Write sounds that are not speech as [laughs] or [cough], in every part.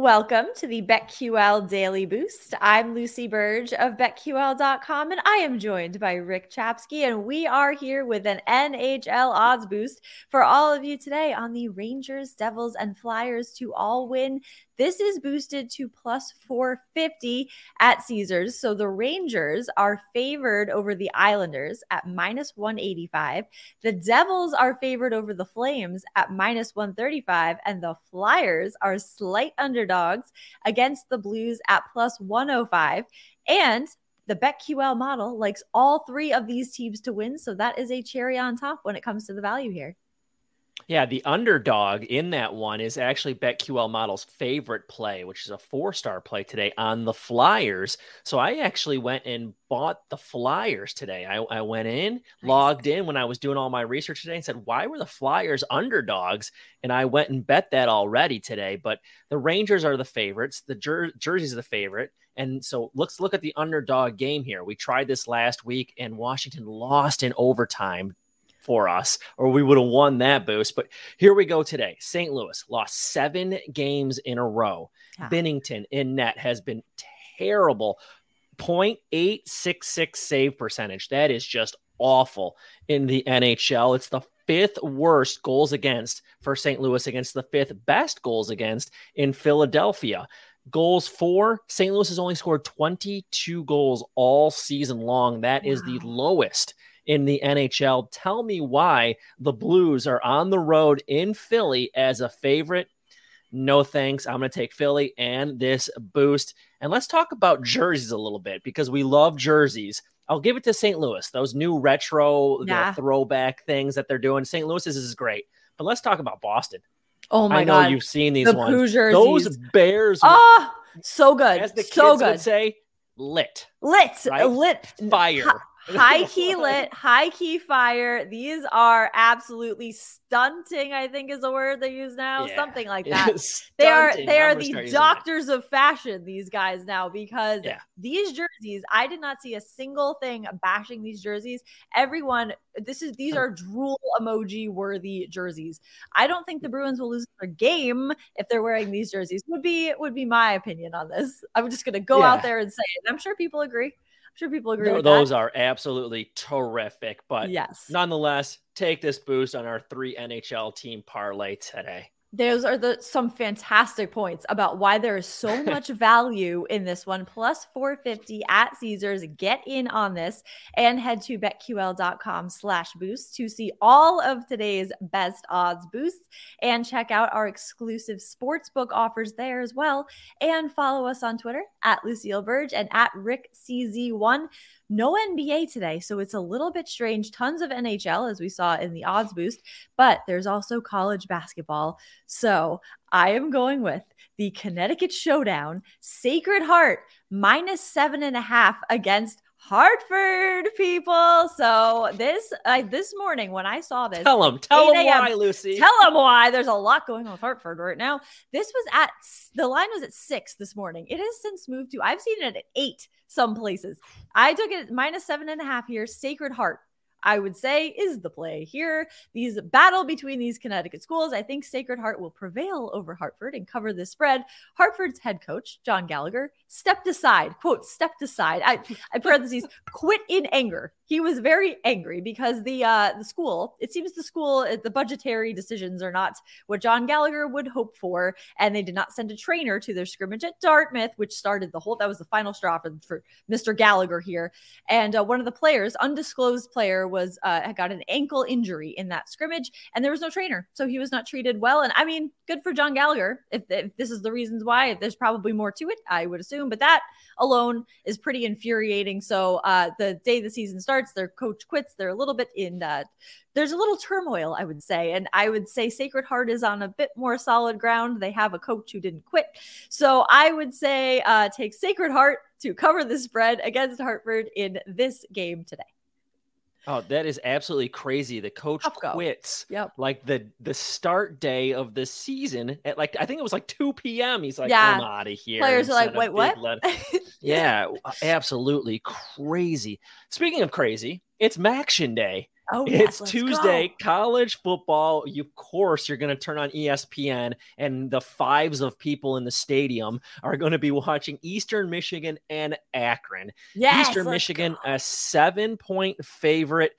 Welcome to the BetQL Daily Boost. I'm Lucy Burge of BetQL.com, and I am joined by Rick Chapsky, and we are here with an NHL odds boost for all of you today on the Rangers, Devils, and Flyers to all win this is boosted to plus 450 at Caesars. So the Rangers are favored over the Islanders at minus 185. The Devils are favored over the Flames at minus 135. And the Flyers are slight underdogs against the Blues at plus 105. And the BetQL model likes all three of these teams to win. So that is a cherry on top when it comes to the value here. Yeah, the underdog in that one is actually BetQL Model's favorite play, which is a four star play today on the Flyers. So I actually went and bought the Flyers today. I, I went in, nice. logged in when I was doing all my research today and said, why were the Flyers underdogs? And I went and bet that already today. But the Rangers are the favorites, the jer- jerseys the favorite. And so let's look at the underdog game here. We tried this last week and Washington lost in overtime for us, or we would have won that boost. But here we go today. St. Louis lost seven games in a row. Yeah. Binnington in net has been terrible. 0.866 save percentage. That is just awful in the NHL. It's the fifth worst goals against for St. Louis against the fifth best goals against in Philadelphia. Goals for St. Louis has only scored 22 goals all season long. That wow. is the lowest in the NHL. Tell me why the Blues are on the road in Philly as a favorite. No thanks. I'm going to take Philly and this boost. And let's talk about jerseys a little bit because we love jerseys. I'll give it to St. Louis. Those new retro yeah. throwback things that they're doing. St. Louis's is great. But let's talk about Boston. Oh my I know god. you've seen these the ones. Those Bears. Oh, so good. As the so kids good. would say, lit. Lit. Right? Lit. Fire high [laughs] key lit, high key fire. These are absolutely stunting. I think is a word they use now, yeah. something like [laughs] that. they are they are the doctors of fashion. These guys now because yeah. these jerseys, I did not see a single thing bashing these jerseys. Everyone, this is these are drool emoji worthy jerseys. I don't think the Bruins will lose their game if they're wearing these jerseys. Would be would be my opinion on this. I'm just gonna go yeah. out there and say it. I'm sure people agree I'm sure people agree. No, those that. are absolutely terrific. But yes, nonetheless, take this boost on our three NHL team parlay today. Those are the some fantastic points about why there is so [laughs] much value in this one. Plus 450 at caesars. Get in on this and head to betql.com slash boost to see all of today's best odds boosts and check out our exclusive sportsbook offers there as well. And follow us on twitter at lucille burge and at rick cz1 no NBA today, so it's a little bit strange. Tons of NHL, as we saw in the odds boost, but there's also college basketball. So I am going with the Connecticut Showdown, Sacred Heart, minus seven and a half against Hartford people. So this uh, this morning when I saw this, tell them, tell them why, Lucy. Tell them why. There's a lot going on with Hartford right now. This was at the line was at six this morning. It has since moved to. I've seen it at eight some places. I took it minus seven and a half here. Sacred Heart I would say is the play here. These battle between these Connecticut schools, I think Sacred Heart will prevail over Hartford and cover the spread. Hartford's head coach, John Gallagher, stepped aside, quote, stepped aside. I, I parentheses, quit in anger. He was very angry because the uh, the school, it seems the school, uh, the budgetary decisions are not what John Gallagher would hope for, and they did not send a trainer to their scrimmage at Dartmouth, which started the whole. That was the final straw for, for Mr. Gallagher here, and uh, one of the players, undisclosed player, was uh, had got an ankle injury in that scrimmage, and there was no trainer, so he was not treated well. And I mean, good for John Gallagher. If, if this is the reasons why, there's probably more to it, I would assume. But that alone is pretty infuriating. So uh, the day the season starts, their coach quits. They're a little bit in that. There's a little turmoil, I would say, and I would say Sacred Heart is on a bit more solid ground. They have a coach who didn't quit, so I would say uh, take Sacred Heart to cover the spread against Hartford in this game today. Oh, that is absolutely crazy. The coach quits. Yep. Like the the start day of the season at like I think it was like 2 p.m. He's like, yeah. I'm out of here. Players are like, wait, what? [laughs] yeah, absolutely crazy. Speaking of crazy, it's Maction Day. Oh, it's yes, Tuesday, go. college football. You, of course, you're going to turn on ESPN, and the fives of people in the stadium are going to be watching Eastern Michigan and Akron. Yes, Eastern Michigan, go. a seven point favorite.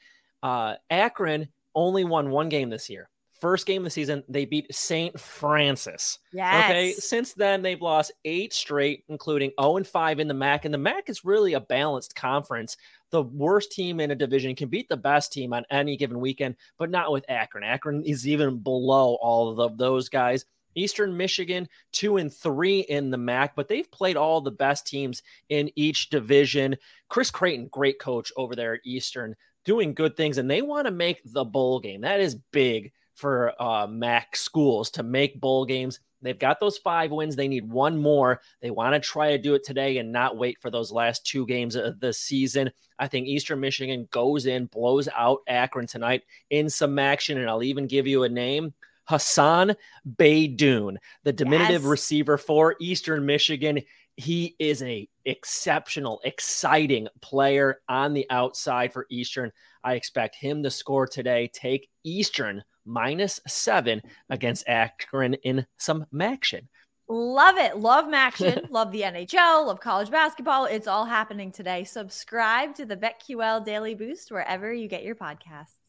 Uh, Akron only won one game this year. First game of the season, they beat St. Francis. Yes. Okay. Since then, they've lost eight straight, including 0 and 5 in the MAC. And the MAC is really a balanced conference. The worst team in a division can beat the best team on any given weekend, but not with Akron. Akron is even below all of those guys. Eastern Michigan, two and three in the MAC, but they've played all the best teams in each division. Chris Creighton, great coach over there at Eastern, doing good things, and they want to make the bowl game. That is big for uh, MAC schools to make bowl games. They've got those five wins. They need one more. They want to try to do it today and not wait for those last two games of the season. I think Eastern Michigan goes in, blows out Akron tonight in some action, and I'll even give you a name. Hassan Beydoun, the diminutive Yes. receiver for Eastern Michigan. He is a exceptional, exciting player on the outside for Eastern. I expect him to score today. Take Eastern minus seven against Akron in some action. Love it. Love Maction. [laughs] love the NHL. Love college basketball. It's all happening today. Subscribe to the BetQL Daily Boost wherever you get your podcasts.